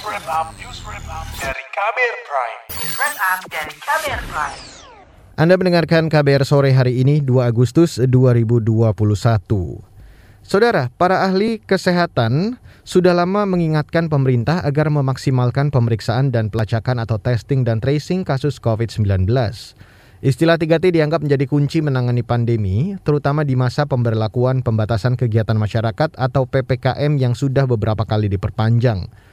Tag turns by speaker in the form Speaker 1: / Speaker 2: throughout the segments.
Speaker 1: News Wrap Up, News Wrap Up dari Kamer Prime. News Wrap Up dari Kamer Prime. Anda mendengarkan KBR sore hari ini 2 Agustus 2021. Saudara, para ahli kesehatan sudah lama mengingatkan pemerintah agar memaksimalkan pemeriksaan dan pelacakan atau testing dan tracing kasus COVID-19. Istilah 3T dianggap menjadi kunci menangani pandemi, terutama di masa pemberlakuan pembatasan kegiatan masyarakat atau PPKM yang sudah beberapa kali diperpanjang.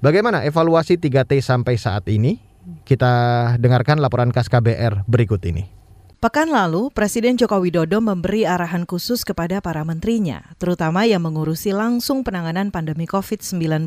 Speaker 1: Bagaimana evaluasi 3T sampai saat ini? Kita dengarkan laporan khas KBR berikut ini.
Speaker 2: Pekan lalu, Presiden Joko Widodo memberi arahan khusus kepada para menterinya, terutama yang mengurusi langsung penanganan pandemi COVID-19.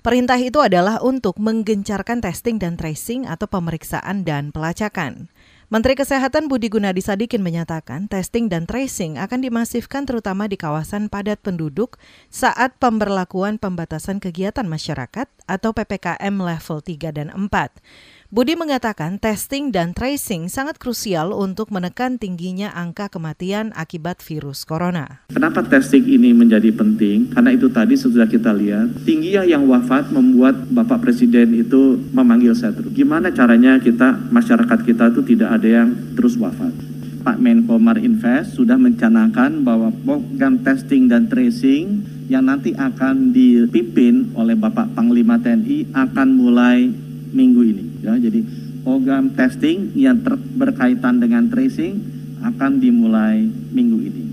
Speaker 2: Perintah itu adalah untuk menggencarkan testing dan tracing atau pemeriksaan dan pelacakan. Menteri Kesehatan Budi Gunadi Sadikin menyatakan testing dan tracing akan dimasifkan terutama di kawasan padat penduduk saat pemberlakuan pembatasan kegiatan masyarakat atau PPKM level 3 dan 4. Budi mengatakan testing dan tracing sangat krusial untuk menekan tingginya angka kematian akibat virus corona.
Speaker 3: Kenapa testing ini menjadi penting? Karena itu tadi sudah kita lihat, tingginya yang wafat membuat Bapak Presiden itu memanggil saya terus. Gimana caranya kita, masyarakat kita itu tidak ada yang terus wafat? Pak Menko Marinvest sudah mencanangkan bahwa program testing dan tracing yang nanti akan dipimpin oleh Bapak Panglima TNI akan mulai minggu ini ya jadi program testing yang berkaitan dengan tracing akan dimulai minggu ini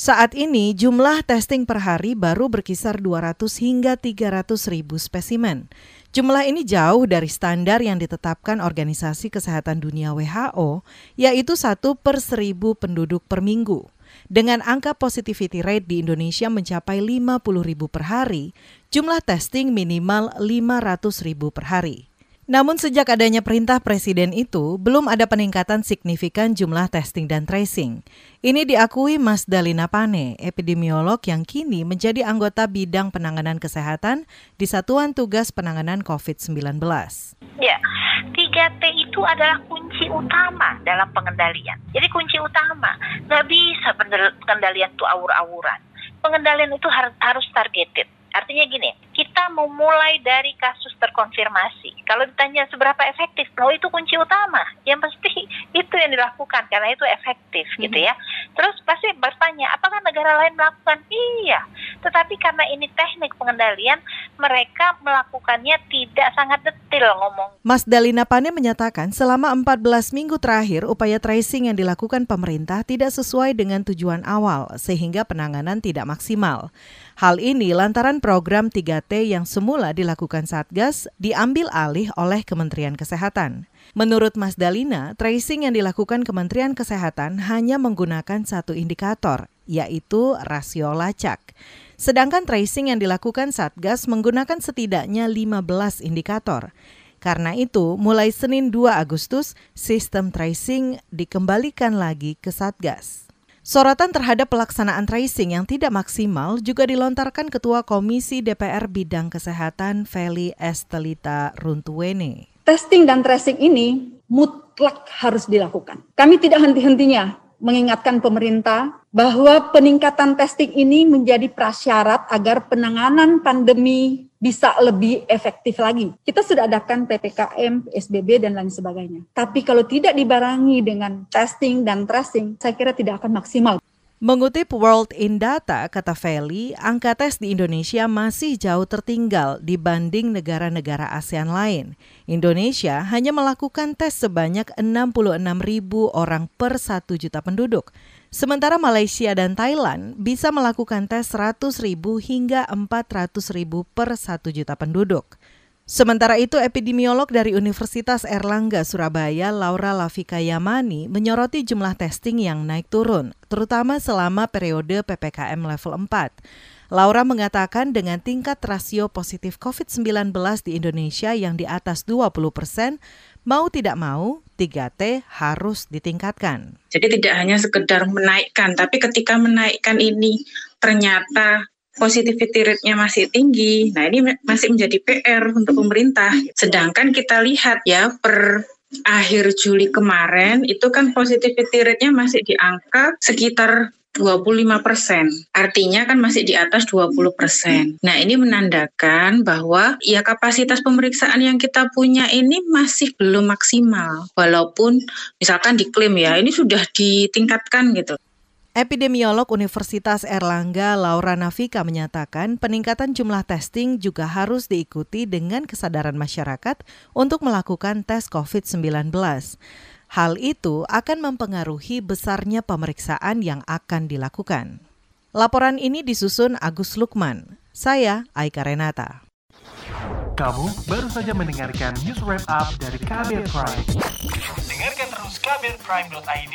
Speaker 2: saat ini jumlah testing per hari baru berkisar 200 hingga 300 ribu spesimen. Jumlah ini jauh dari standar yang ditetapkan Organisasi Kesehatan Dunia WHO, yaitu satu per seribu penduduk per minggu. Dengan angka positivity rate di Indonesia mencapai 50 ribu per hari, jumlah testing minimal 500 ribu per hari. Namun sejak adanya perintah presiden itu, belum ada peningkatan signifikan jumlah testing dan tracing. Ini diakui Mas Dalina Pane, epidemiolog yang kini menjadi anggota bidang penanganan kesehatan di Satuan Tugas Penanganan COVID-19.
Speaker 4: Ya, 3T itu adalah kunci utama dalam pengendalian. Jadi kunci utama, nggak bisa pengendalian itu awur-awuran. Pengendalian itu harus targeted Artinya gini, memulai dari kasus terkonfirmasi. Kalau ditanya seberapa efektif, oh itu kunci utama. Yang pasti itu yang dilakukan karena itu efektif mm -hmm. gitu ya. Terus pasti bertanya, apakah negara lain melakukan? Iya. Tetapi karena ini teknik pengendalian, mereka melakukannya tidak sangat detail ngomong.
Speaker 2: Mas Dalina Pane menyatakan selama 14 minggu terakhir upaya tracing yang dilakukan pemerintah tidak sesuai dengan tujuan awal sehingga penanganan tidak maksimal. Hal ini lantaran program 3T yang semula dilakukan Satgas diambil alih oleh Kementerian Kesehatan. Menurut Mas Dalina, tracing yang dilakukan Kementerian Kesehatan hanya menggunakan satu indikator, yaitu rasio lacak. Sedangkan tracing yang dilakukan Satgas menggunakan setidaknya 15 indikator. Karena itu, mulai Senin 2 Agustus, sistem tracing dikembalikan lagi ke Satgas. Sorotan terhadap pelaksanaan tracing yang tidak maksimal juga dilontarkan Ketua Komisi DPR Bidang Kesehatan Feli Estelita Runtuwene.
Speaker 5: Testing dan tracing ini mutlak harus dilakukan. Kami tidak henti-hentinya mengingatkan pemerintah bahwa peningkatan testing ini menjadi prasyarat agar penanganan pandemi bisa lebih efektif lagi. Kita sudah adakan PPKM, PSBB, dan lain sebagainya. Tapi kalau tidak dibarengi dengan testing dan tracing, saya kira tidak akan maksimal.
Speaker 2: Mengutip World in Data, kata Feli, angka tes di Indonesia masih jauh tertinggal dibanding negara-negara ASEAN lain. Indonesia hanya melakukan tes sebanyak 66 ribu orang per 1 juta penduduk. Sementara Malaysia dan Thailand bisa melakukan tes 100 ribu hingga 400 ribu per 1 juta penduduk. Sementara itu, epidemiolog dari Universitas Erlangga Surabaya, Laura Lafika Yamani, menyoroti jumlah testing yang naik turun, terutama selama periode PPKM level 4. Laura mengatakan dengan tingkat rasio positif COVID-19 di Indonesia yang di atas 20 persen, mau tidak mau 3T harus ditingkatkan.
Speaker 6: Jadi tidak hanya sekedar menaikkan, tapi ketika menaikkan ini ternyata positivity rate-nya masih tinggi. Nah, ini masih menjadi PR untuk pemerintah. Sedangkan kita lihat ya per akhir Juli kemarin itu kan positivity rate-nya masih di angka sekitar 25 persen. Artinya kan masih di atas 20 persen. Nah ini menandakan bahwa ya kapasitas pemeriksaan yang kita punya ini masih belum maksimal. Walaupun misalkan diklaim ya ini sudah ditingkatkan gitu.
Speaker 2: Epidemiolog Universitas Erlangga Laura Navika menyatakan peningkatan jumlah testing juga harus diikuti dengan kesadaran masyarakat untuk melakukan tes COVID-19. Hal itu akan mempengaruhi besarnya pemeriksaan yang akan dilakukan. Laporan ini disusun Agus Lukman. Saya Aika Renata.
Speaker 7: Kamu baru saja mendengarkan news wrap up dari Kabel Prime. Dengarkan terus kabelprime.id,